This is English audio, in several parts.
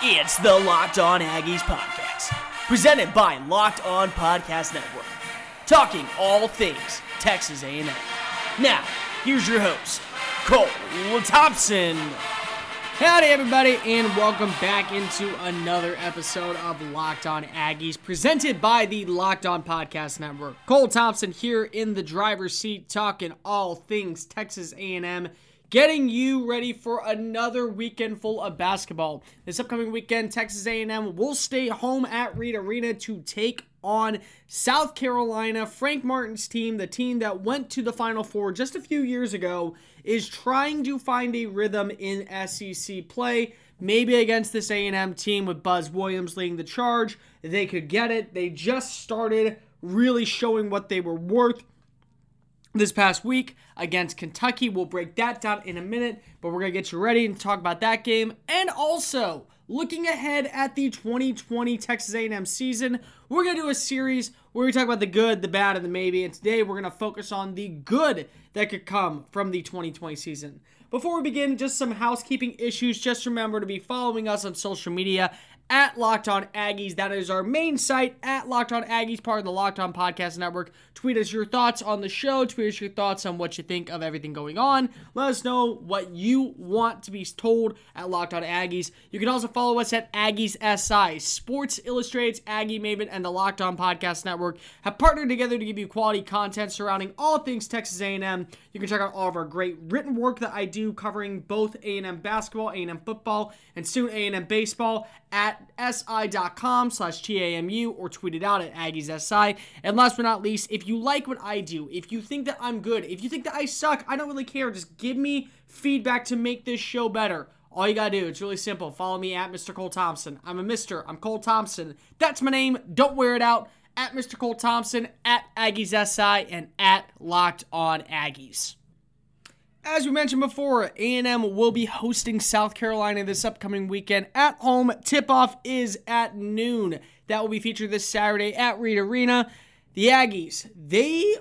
It's the Locked On Aggies podcast, presented by Locked On Podcast Network, talking all things Texas A&M. Now, here's your host, Cole Thompson. Howdy, everybody, and welcome back into another episode of Locked On Aggies, presented by the Locked On Podcast Network. Cole Thompson here in the driver's seat, talking all things Texas A&M getting you ready for another weekend full of basketball. This upcoming weekend, Texas A&M will stay home at Reed Arena to take on South Carolina. Frank Martin's team, the team that went to the Final Four just a few years ago, is trying to find a rhythm in SEC play. Maybe against this A&M team with Buzz Williams leading the charge, they could get it. They just started really showing what they were worth this past week against Kentucky. We'll break that down in a minute, but we're going to get you ready and talk about that game. And also, looking ahead at the 2020 Texas A&M season, we're going to do a series where we talk about the good, the bad, and the maybe. And today we're going to focus on the good that could come from the 2020 season. Before we begin, just some housekeeping issues. Just remember to be following us on social media at Locked On Aggies. That is our main site at Locked On Aggies, part of the Locked On Podcast Network. Tweet us your thoughts on the show. Tweet us your thoughts on what you think of everything going on. Let us know what you want to be told at Locked On Aggies. You can also follow us at Aggies SI. Sports Illustrates, Aggie Maven and the Locked On Podcast Network have partnered together to give you quality content surrounding all things Texas A&M. You can check out all of our great written work that I do covering both A&M basketball, A&M football, and soon A&M baseball at si.com slash TAMU or tweet it out at Aggies SI. And last but not least, if you like what I do, if you think that I'm good, if you think that I suck, I don't really care. Just give me feedback to make this show better. All you gotta do, it's really simple. Follow me at Mr. Cole Thompson. I'm a Mr. I'm Cole Thompson. That's my name. Don't wear it out. At Mr. Cole Thompson, at Aggies SI, and at Locked On Aggies. As we mentioned before, A&M will be hosting South Carolina this upcoming weekend at home. Tip-off is at noon. That will be featured this Saturday at Reed Arena. The Aggies, they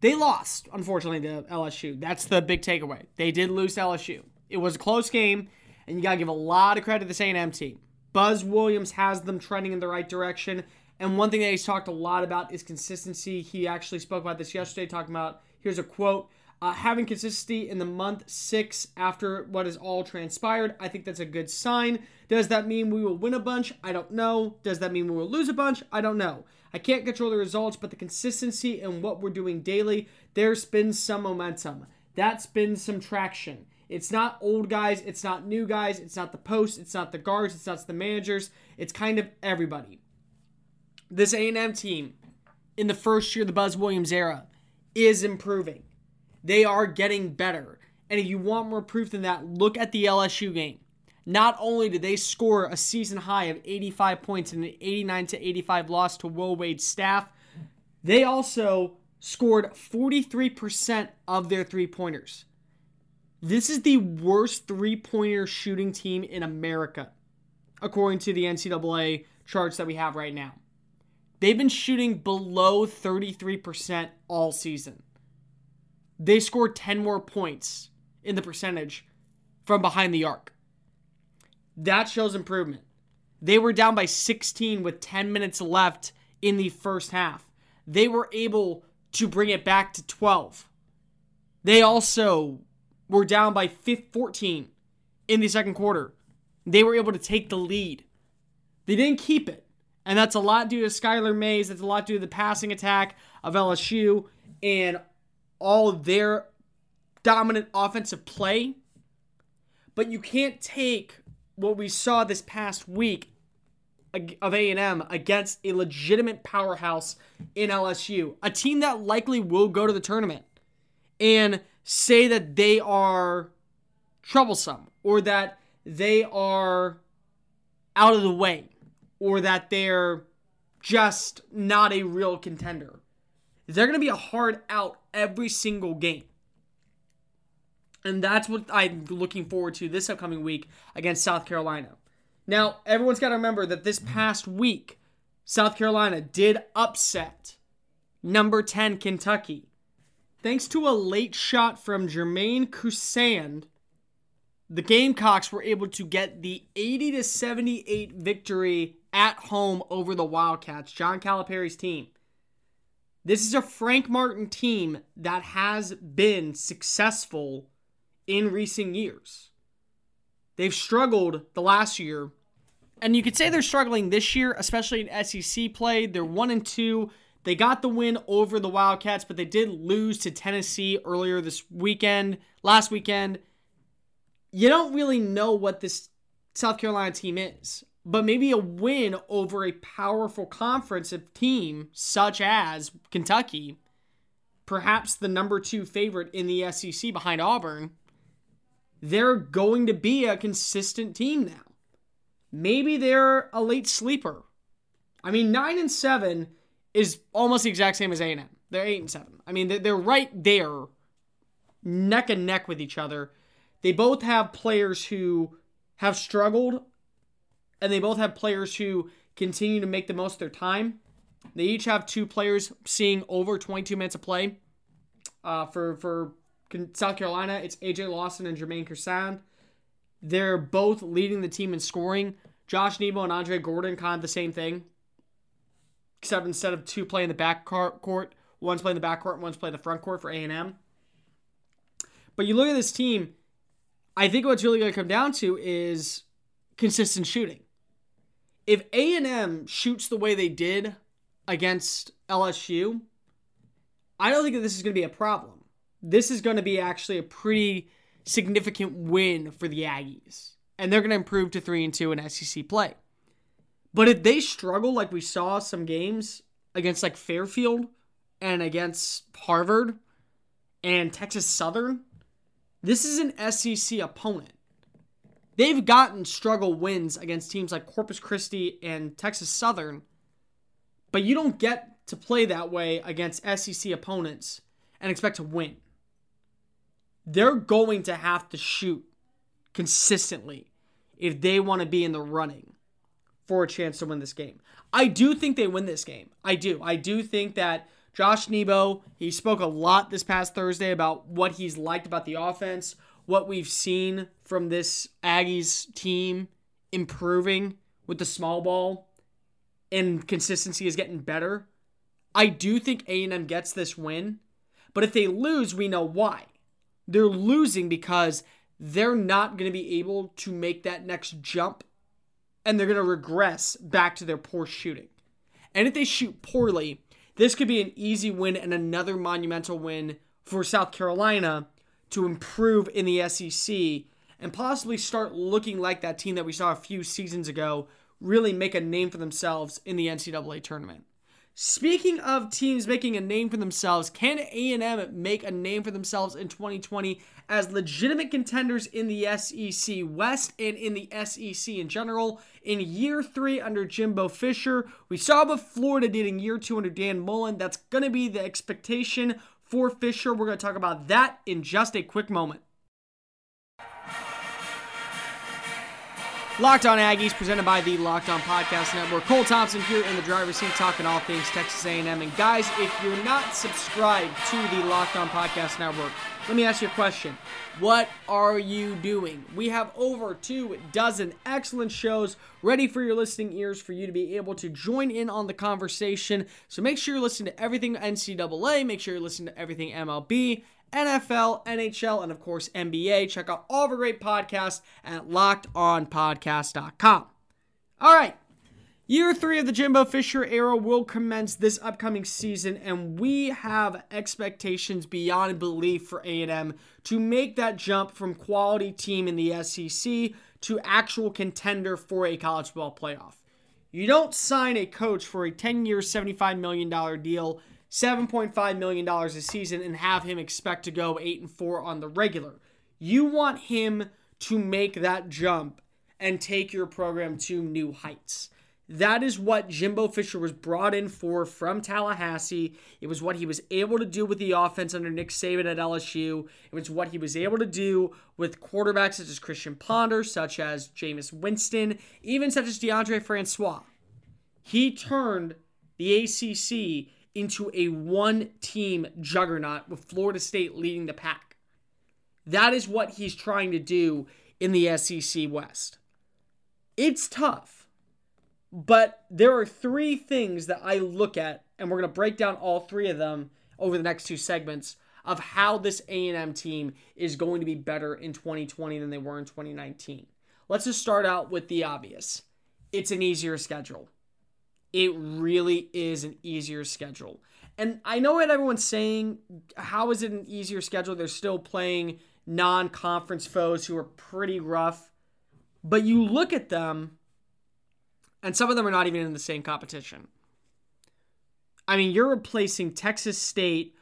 they lost, unfortunately, to LSU. That's the big takeaway. They did lose LSU. It was a close game, and you got to give a lot of credit to this A&M team. Buzz Williams has them trending in the right direction. And one thing that he's talked a lot about is consistency. He actually spoke about this yesterday, talking about here's a quote uh, having consistency in the month six after what has all transpired, I think that's a good sign. Does that mean we will win a bunch? I don't know. Does that mean we will lose a bunch? I don't know. I can't control the results, but the consistency and what we're doing daily, there's been some momentum. That's been some traction. It's not old guys, it's not new guys, it's not the posts, it's not the guards, it's not the managers, it's kind of everybody. This A&M team in the first year of the Buzz Williams era is improving. They are getting better. And if you want more proof than that, look at the LSU game. Not only did they score a season high of 85 points in an 89 to 85 loss to Will Wade's staff, they also scored 43% of their three pointers. This is the worst three pointer shooting team in America, according to the NCAA charts that we have right now. They've been shooting below 33% all season they scored 10 more points in the percentage from behind the arc. That shows improvement. They were down by 16 with 10 minutes left in the first half. They were able to bring it back to 12. They also were down by 14 in the second quarter. They were able to take the lead. They didn't keep it. And that's a lot due to Skylar Mays. That's a lot due to the passing attack of LSU and all their dominant offensive play, but you can't take what we saw this past week of A&M against a legitimate powerhouse in LSU, a team that likely will go to the tournament and say that they are troublesome or that they are out of the way or that they're just not a real contender. They're going to be a hard out every single game. And that's what I'm looking forward to this upcoming week against South Carolina. Now, everyone's got to remember that this past week, South Carolina did upset number 10 Kentucky. Thanks to a late shot from Jermaine Couisnard the Gamecocks were able to get the 80 to 78 victory at home over the Wildcats, John Calipari's team. This is a Frank Martin team that has been successful in recent years. They've struggled the last year, and you could say they're struggling this year, especially in SEC play. They're 1 and 2. They got the win over the Wildcats, but they did lose to Tennessee earlier this weekend, last weekend. You don't really know what this South Carolina team is, but maybe a win over a powerful conference of team such as Kentucky, perhaps the number two favorite in the SEC behind Auburn, they're going to be a consistent team now. Maybe they're a late sleeper. I mean, nine and seven is almost the exact same as A and M. They're eight and seven. I mean, they're right there, neck and neck with each other. They both have players who have struggled, and they both have players who continue to make the most of their time. They each have two players seeing over 22 minutes of play. Uh, for for South Carolina, it's AJ Lawson and Jermaine Couisnard. They're both leading the team in scoring. Josh Nebo and Andre Gordon kind of the same thing. Except instead of two playing the back court, one's playing the back court, one's playing the front court for A&M. But you look at this team, I think what's really going to come down to is consistent shooting. If A&M shoots the way they did against LSU, I don't think that this is going to be a problem. This is going to be actually a pretty significant win for the Aggies, and they're going to improve to three and two in SEC play. But if they struggle like we saw some games against like Fairfield and against Harvard and Texas Southern, this is an SEC opponent. They've gotten struggle wins against teams like Corpus Christi and Texas Southern, but you don't get to play that way against SEC opponents and expect to win they're going to have to shoot consistently if they want to be in the running for a chance to win this game. I do think they win this game. I do. I do think that Josh Nebo, he spoke a lot this past Thursday about what he's liked about the offense, what we've seen from this Aggies team improving with the small ball and consistency is getting better. I do think A&M gets this win, but if they lose, we know why. They're losing because they're not going to be able to make that next jump and they're going to regress back to their poor shooting. And if they shoot poorly, this could be an easy win and another monumental win for South Carolina to improve in the SEC and possibly start looking like that team that we saw a few seasons ago, really make a name for themselves in the NCAA tournament. Speaking of teams making a name for themselves, can A&M make a name for themselves in 2020 as legitimate contenders in the SEC West and in the SEC in general? In year three under Jimbo Fisher, we saw what Florida did in year two under Dan Mullen. That's going to be the expectation for Fisher. We're going to talk about that in just a quick moment. Locked On Aggies, presented by the Locked On Podcast Network. Cole Thompson here in the driver's seat, talking all things Texas A&M. And guys, if you're not subscribed to the Locked On Podcast Network, let me ask you a question. What are you doing? We have over two dozen excellent shows ready for your listening ears for you to be able to join in on the conversation. So make sure you're listening to everything NCAA. Make sure you're listening to everything MLB NFL, NHL, and of course NBA. Check out all the great podcasts at lockedonpodcast.com. All right. Year three of the Jimbo Fisher era will commence this upcoming season, and we have expectations beyond belief for A&M to make that jump from quality team in the SEC to actual contender for a college football playoff. You don't sign a coach for a 10-year, $75 million deal $7.5 million a season and have him expect to go 8 and 4 on the regular. You want him to make that jump and take your program to new heights. That is what Jimbo Fisher was brought in for from Tallahassee. It was what he was able to do with the offense under Nick Saban at LSU. It was what he was able to do with quarterbacks such as Christian Ponder, such as Jameis Winston, even such as Deondre Francois. He turned the ACC into a one team juggernaut with Florida State leading the pack. That is what he's trying to do in the SEC West. It's tough. But there are three things that I look at and we're going to break down all three of them over the next two segments of how this A&M team is going to be better in 2020 than they were in 2019. Let's just start out with the obvious. It's an easier schedule. It really is an easier schedule. And I know what everyone's saying. How is it an easier schedule? They're still playing non conference foes who are pretty rough. But you look at them, and some of them are not even in the same competition. I mean, you're replacing Texas State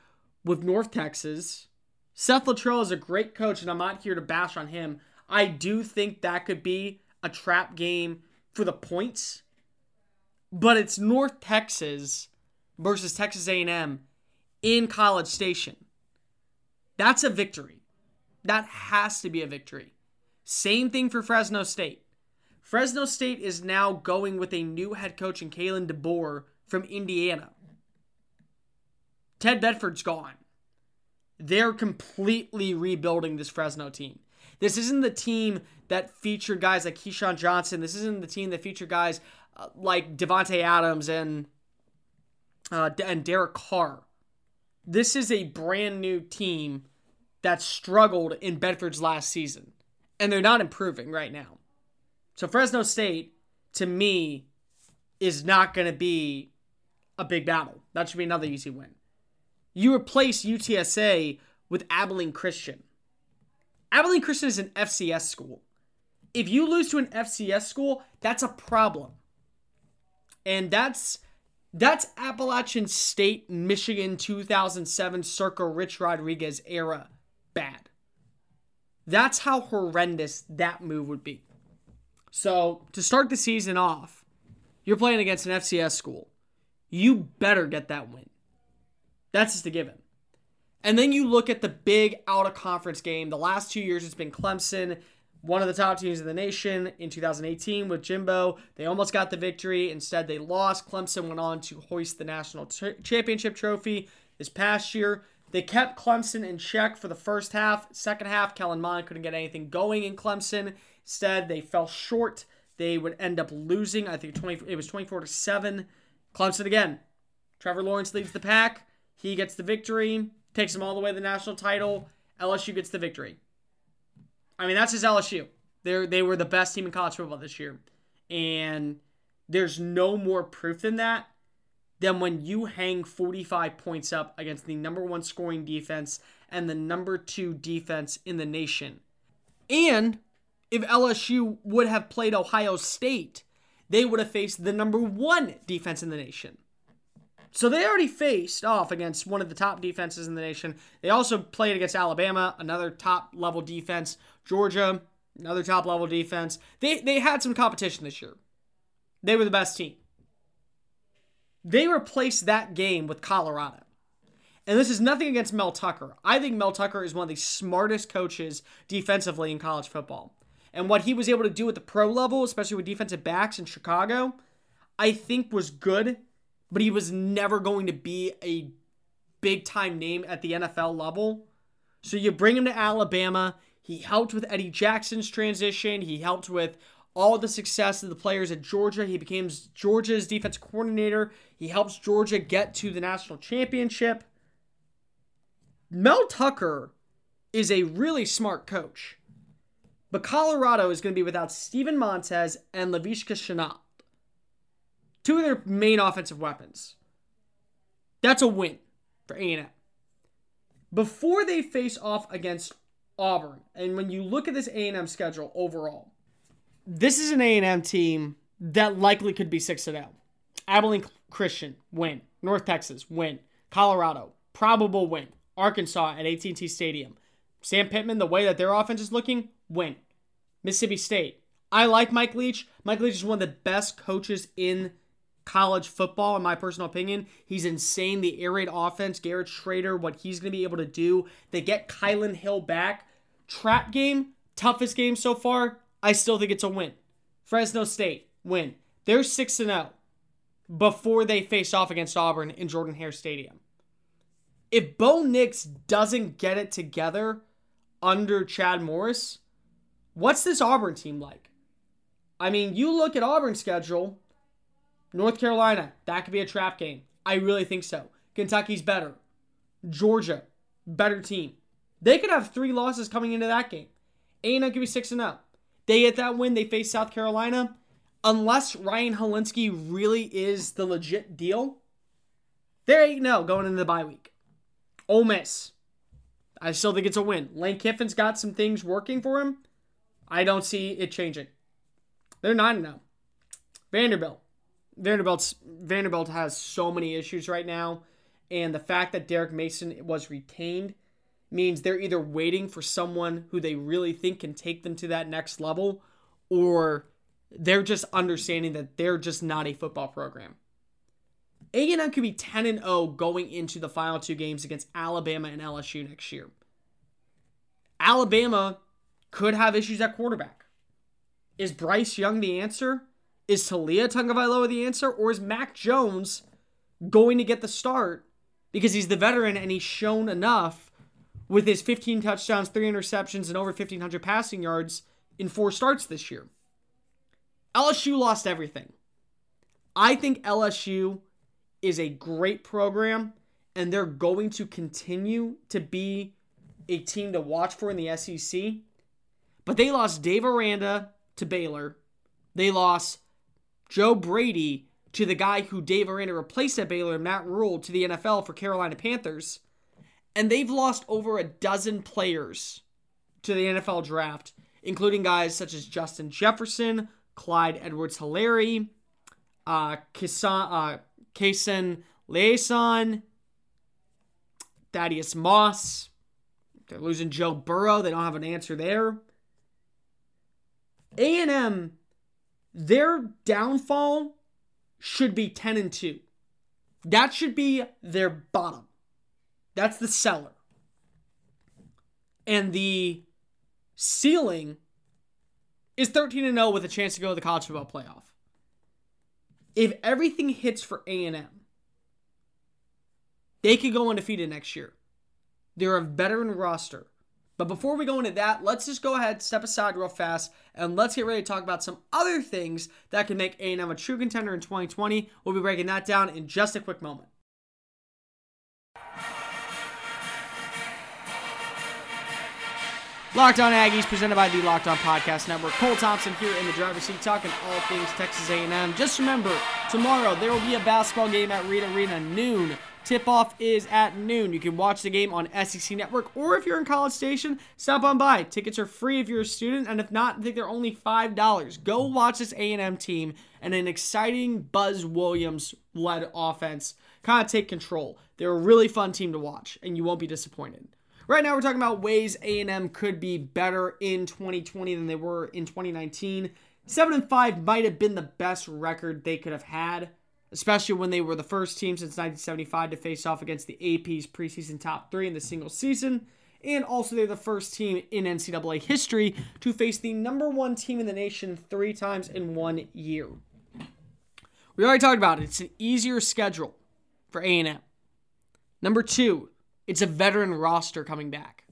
with North Texas. Seth Littrell is a great coach, and I'm not here to bash on him. I do think that could be a trap game for the points, but it's North Texas versus Texas A&M in College Station. That's a victory. That has to be a victory. Same thing for Fresno State. Fresno State is now going with a new head coach in Kalen DeBoer from Indiana. Ted Bedford's gone. They're completely rebuilding this Fresno team. This isn't the team that featured guys like Keyshawn Johnson. This isn't the team that featured guys like Davante Adams and uh, and Derek Carr. This is a brand new team that struggled in Bedford's last season, and they're not improving right now. So Fresno State, to me, is not going to be a big battle. That should be another easy win. You replace UTSA with Abilene Christian. Abilene Christian is an FCS school. If you lose to an FCS school, that's a problem. And that's that's Appalachian State, Michigan 2007 circa Rich Rodriguez era bad. That's how horrendous that move would be. So, to start the season off, you're playing against an FCS school. You better get that win. That's just a given. And then you look at the big out of conference game. The last two years, it's been Clemson, one of the top teams in the nation. In 2018, with Jimbo, they almost got the victory. Instead, they lost. Clemson went on to hoist the national t- championship trophy this past year. They kept Clemson in check for the first half. Second half, Kellen Mond couldn't get anything going in Clemson. Instead, they fell short. They would end up losing. I think 20, it was 24 to 7. Clemson again. Trevor Lawrence leads the pack. He gets the victory, takes him all the way to the national title. LSU gets the victory. I mean, that's his LSU. They they were the best team in college football this year, and there's no more proof than that than when you hang 45 points up against the number one scoring defense and the number two defense in the nation. And if LSU would have played Ohio State, they would have faced the number one defense in the nation. So they already faced off against one of the top defenses in the nation. They also played against Alabama, another top level defense. Georgia, another top level defense. They they had some competition this year. They were the best team. They replaced that game with Colorado. And this is nothing against Mel Tucker. I think Mel Tucker is one of the smartest coaches defensively in college football. And what he was able to do at the pro level, especially with defensive backs in Chicago, I think was good but he was never going to be a big time name at the NFL level. So you bring him to Alabama. He helped with Eddie Jackson's transition. He helped with all the success of the players at Georgia. He became Georgia's defense coordinator. He helps Georgia get to the national championship. Mel Tucker is a really smart coach. But Colorado is going to be without Steven Montez and Laviska Shenault two of their main offensive weapons. That's a win for A&M. Before they face off against Auburn, and when you look at this A&M schedule overall, this is an A&M team that likely could be 6 0. Abilene Christian win, North Texas win, Colorado probable win, Arkansas at AT&T Stadium. Sam Pittman, the way that their offense is looking, win. Mississippi State. I like Mike Leach. Mike Leach is one of the best coaches in college football, in my personal opinion. He's insane. The air raid offense, Garrett Shrader, what he's going to be able to do. They get Kylan Hill back. Trap game, toughest game so far. I still think it's a win. Fresno State, win. They're 6 0 before they face off against Auburn in Jordan Hare Stadium. If Bo Nix doesn't get it together under Chad Morris, What's this Auburn team like? I mean, you look at Auburn's schedule, North Carolina, that could be a trap game. I really think so. Kentucky's better. Georgia, better team. They could have three losses coming into that game. A&M could be 6 0. They get that win, they face South Carolina. Unless Ryan Hilinski really is the legit deal, they're 8 0 going into the bye week. Ole Miss. I still think it's a win. Lane Kiffin's got some things working for him. I don't see it changing. They're 9 0. Vanderbilt. Vanderbilt's Vanderbilt has so many issues right now, and the fact that Derek Mason was retained means they're either waiting for someone who they really think can take them to that next level, or they're just understanding that they're just not a football program. A&M could be 10 and 0 going into the final two games against Alabama and LSU next year. Alabama could have issues at quarterback. Is Bryce Young the answer? Is Taulia Tagovailoa the answer? Or is Mac Jones going to get the start because he's the veteran and he's shown enough with his 15 touchdowns, 3 interceptions, and over 1,500 passing yards in four starts this year? LSU lost everything. I think LSU is a great program and they're going to continue to be a team to watch for in the SEC. But they lost Dave Aranda to Baylor. They lost Joe Brady to the guy who Dave Aranda replaced at Baylor, Matt Rhule, to the NFL for Carolina Panthers. And they've lost over a dozen players to the NFL draft, including guys such as Justin Jefferson, Clyde Edwards Helaire, uh, Kisan, uh, Kason Liaison, Thaddeus Moss. They're losing Joe Burrow. They don't have an answer there. A&M, their downfall should be 10 and 2. That should be their bottom. That's the cellar. And the ceiling is 13 and 0 with a chance to go to the college football playoff. If everything hits for A&M, they could go undefeated next year. They're a veteran roster. But before we go into that, let's just go ahead, step aside real fast, and let's get ready to talk about some other things that can make A&M a true contender in 2020. We'll be breaking that down in just a quick moment. Locked On Aggies, presented by the Locked On Podcast Network. Cole Thompson here in the driver's seat, talking all things Texas A&M. Just remember, tomorrow there will be a basketball game at Reed Arena noon. Tip off is at noon. You can watch the game on SEC Network, or if you're in College Station, stop on by. Tickets are free if you're a student, and if not, I think they're only five dollars. Go watch this A&M team and an exciting Buzz Williams led offense kind of take control. They're a really fun team to watch, and you won't be disappointed. Right now, we're talking about ways A&M could be better in 2020 than they were in 2019. Seven and five might have been the best record they could have had, especially when they were the first team since 1975 to face off against the AP's preseason top three in the single season. And also, they're the first team in NCAA history to face the number one team in the nation three times in one year. We already talked about it. It's an easier schedule for A&M. Number two, it's a veteran roster coming back.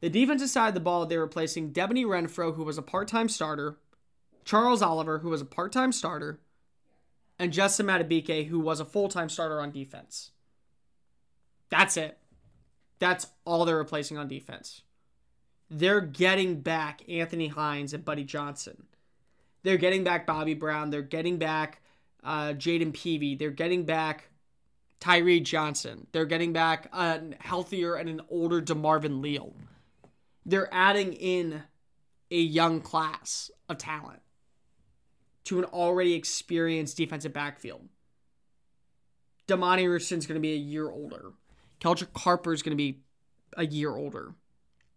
The defensive side of the ball, they're replacing Debione Renfro, who was a part time starter, Charles Oliver, who was a part time starter, and Justin Madubuike, who was a full time starter on defense. That's it. That's all they're replacing on defense. They're getting back Anthony Hines and Buddy Johnson. They're getting back Bobby Brown. They're getting back uh, Jayden Peevy. They're getting back Tyree Johnson. They're getting back a healthier and an older DeMarvin Leal. They're adding in a young class of talent to an already experienced defensive backfield. Demani Richardson's going to be a year older. Keldrick Carper is going to be a year older.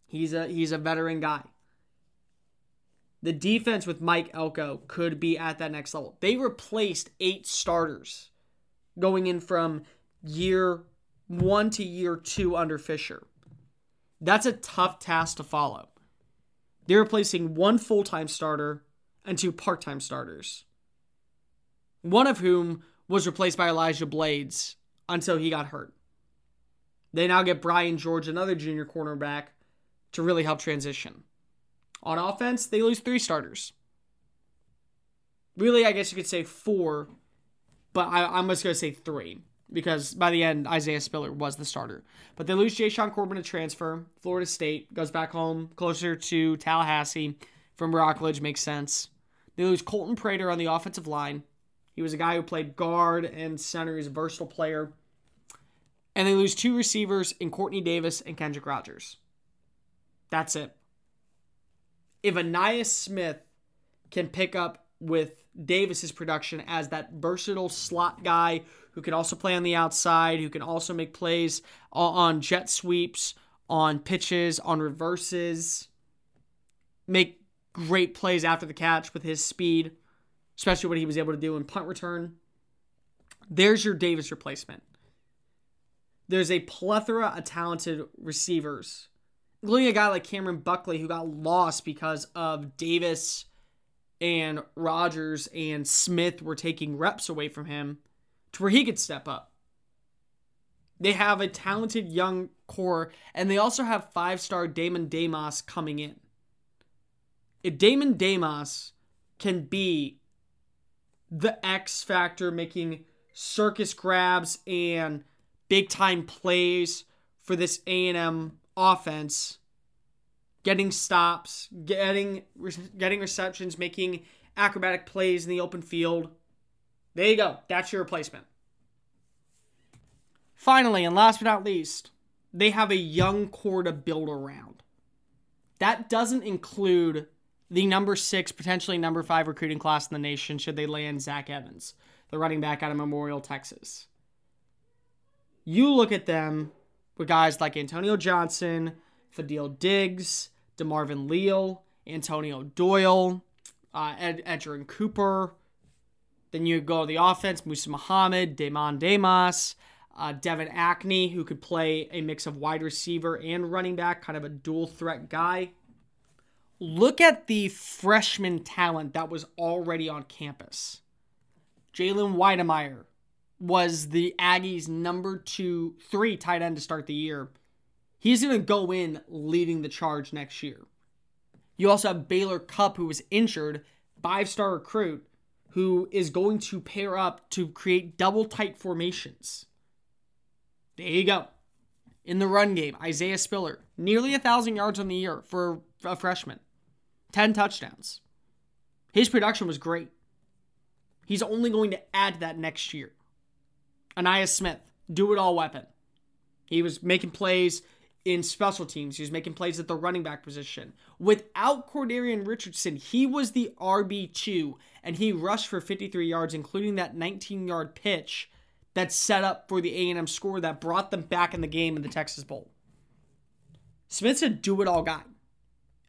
He's a he's a veteran guy. The defense with Mike Elko could be at that next level. They replaced eight starters going in from year one to year two under Fisher. That's a tough task to follow. They're replacing one full time starter and two part time starters, one of whom was replaced by Elijah Blades until he got hurt. They now get Brian George, another junior cornerback, to really help transition. On offense, they lose three starters. Really, I guess you could say four, but I, am just going to say three because by the end, Isaiah Spiller was the starter. But they lose Jashaun Corbin to transfer. Florida State goes back home closer to Tallahassee from Rockledge. Makes sense. They lose Colton Prater on the offensive line. He was a guy who played guard and center. He's a versatile player. And they lose two receivers in Quartney Davis and Kendrick Rogers. That's it. If Ainias Smith can pick up with Davis's production as that versatile slot guy who can also play on the outside, who can also make plays on jet sweeps, on pitches, on reverses, make great plays after the catch with his speed, especially what he was able to do in punt return. There's your Davis replacement. There's a plethora of talented receivers, including a guy like Cameron Buckley who got lost because of Davis and Rogers and Smith were taking reps away from him to where he could step up. They have a talented young core, and they also have five star Demond Demas coming in. If Demond Demas can be the X factor, making circus grabs and big time plays for this A&M offense, getting stops, getting getting receptions, making acrobatic plays in the open field. There you go. That's your replacement. Finally, and last but not least, they have a young core to build around. That doesn't include the number six, potentially number five recruiting class in the nation should they land Zach Evans, the running back out of Memorial, Texas. You look at them with guys like Antonio Johnson, Fadil Diggs, DeMarvin Leal, Antonio Doyle, uh, Ed, Edgerrin Cooper. Then you go to the offense, Musa Muhammad, Demond Demas, uh, Devon Achane, who could play a mix of wide receiver and running back, kind of a dual threat guy. Look at the freshman talent that was already on campus. Jalen Wydermyer was the Aggies' number two, three tight end to start the year. He's going to go in leading the charge next year. You also have Baylor Cupp, who was injured, five star recruit, who is going to pair up to create double tight formations. There you go. In the run game, Isaiah Spiller, nearly a thousand yards on the year for a freshman, 10 touchdowns. His production was great. He's only going to add that next year. Ainias Smith, do it all weapon. He was making plays in special teams. He was making plays at the running back position. Without Cordarrian Richardson, he was the RB2 and he rushed for 53 yards, including that 19 yard pitch that set up for the A&M score that brought them back in the game in the Texas Bowl. Smith's a do it all guy.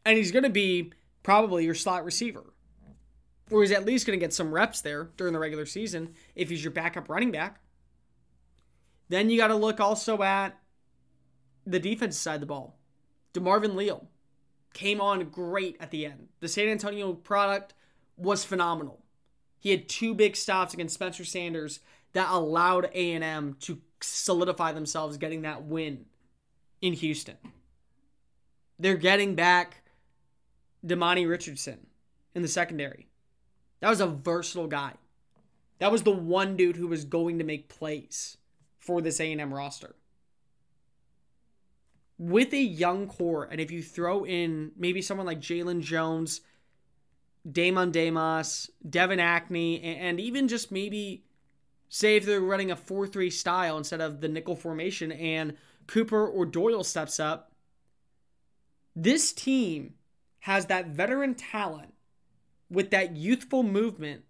And he's going to be probably your slot receiver. Or he's at least going to get some reps there during the regular season if he's your backup running back. Then you got to look also at the defense side of the ball. DeMarvin Leal came on great at the end. The San Antonio product was phenomenal. He had two big stops against Spencer Sanders that allowed A&M to solidify themselves getting that win in Houston. They're getting back Demani Richardson in the secondary. That was a versatile guy. That was the one dude who was going to make plays for this A&M roster with a young core, and if you throw in maybe someone like Jalen Jones, Demond Demas, Devon Achane, and even just maybe say if they're running a 4 3 style instead of the nickel formation and Cooper or Doyle steps up, this team has that veteran talent with that youthful movement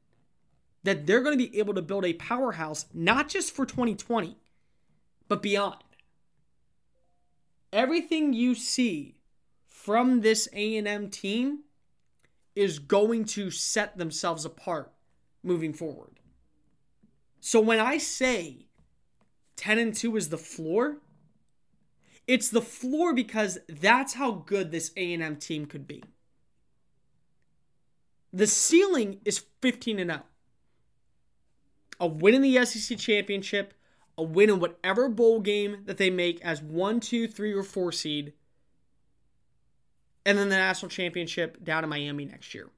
that they're going to be able to build a powerhouse, not just for 2020, but beyond everything you see from this A&M team is going to set themselves apart moving forward. So when I say 10 and 2 is the floor, it's the floor because that's how good this A&M team could be. The ceiling is 15 and 0. A win in the SEC championship a win in whatever bowl game that they make as one, two, three, or four seed. and then the national championship down in Miami next year.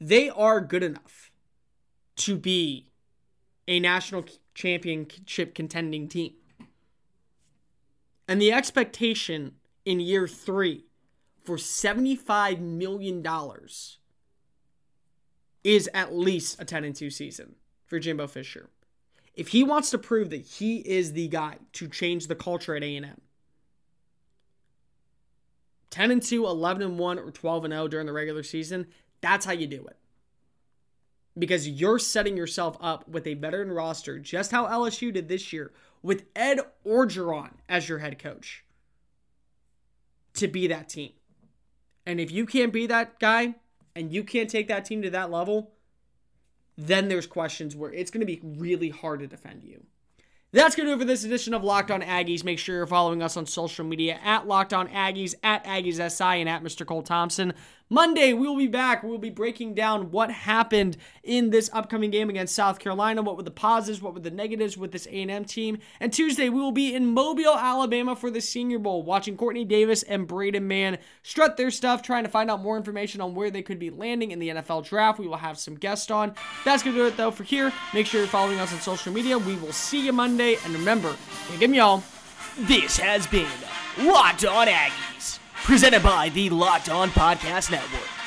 They are good enough to be a national championship contending team. And the expectation in year three for $75 million is at least a 10 and 2 season for Jimbo Fisher. If he wants to prove that he is the guy to change the culture at A&M, 10 and 2, 11 and 1 or 12 and 0 during the regular season, that's how you do it. Because you're setting yourself up with a veteran roster, just how LSU did this year, with Ed Orgeron as your head coach to be that team. And if you can't be that guy and you can't take that team to that level, then there's questions where it's going to be really hard to defend you. That's going to do it for this edition of Locked On Aggies. Make sure you're following us on social media at Locked On Aggies, at Aggies SI, and at Mr. Cole Thompson. Monday, we will be back. We'll be breaking down what happened in this upcoming game against South Carolina. What were the positives? What were the negatives with this A&M team? And Tuesday, we will be in Mobile, Alabama for the Senior Bowl, watching Quartney Davis and Braden Mann strut their stuff, trying to find out more information on where they could be landing in the NFL draft. We will have some guests on. That's going to do it, though, for here. Make sure you're following us on social media. We will see you Monday. And remember, take him, y'all. This has been Locked On Aggies presented by the Locked On Podcast Network.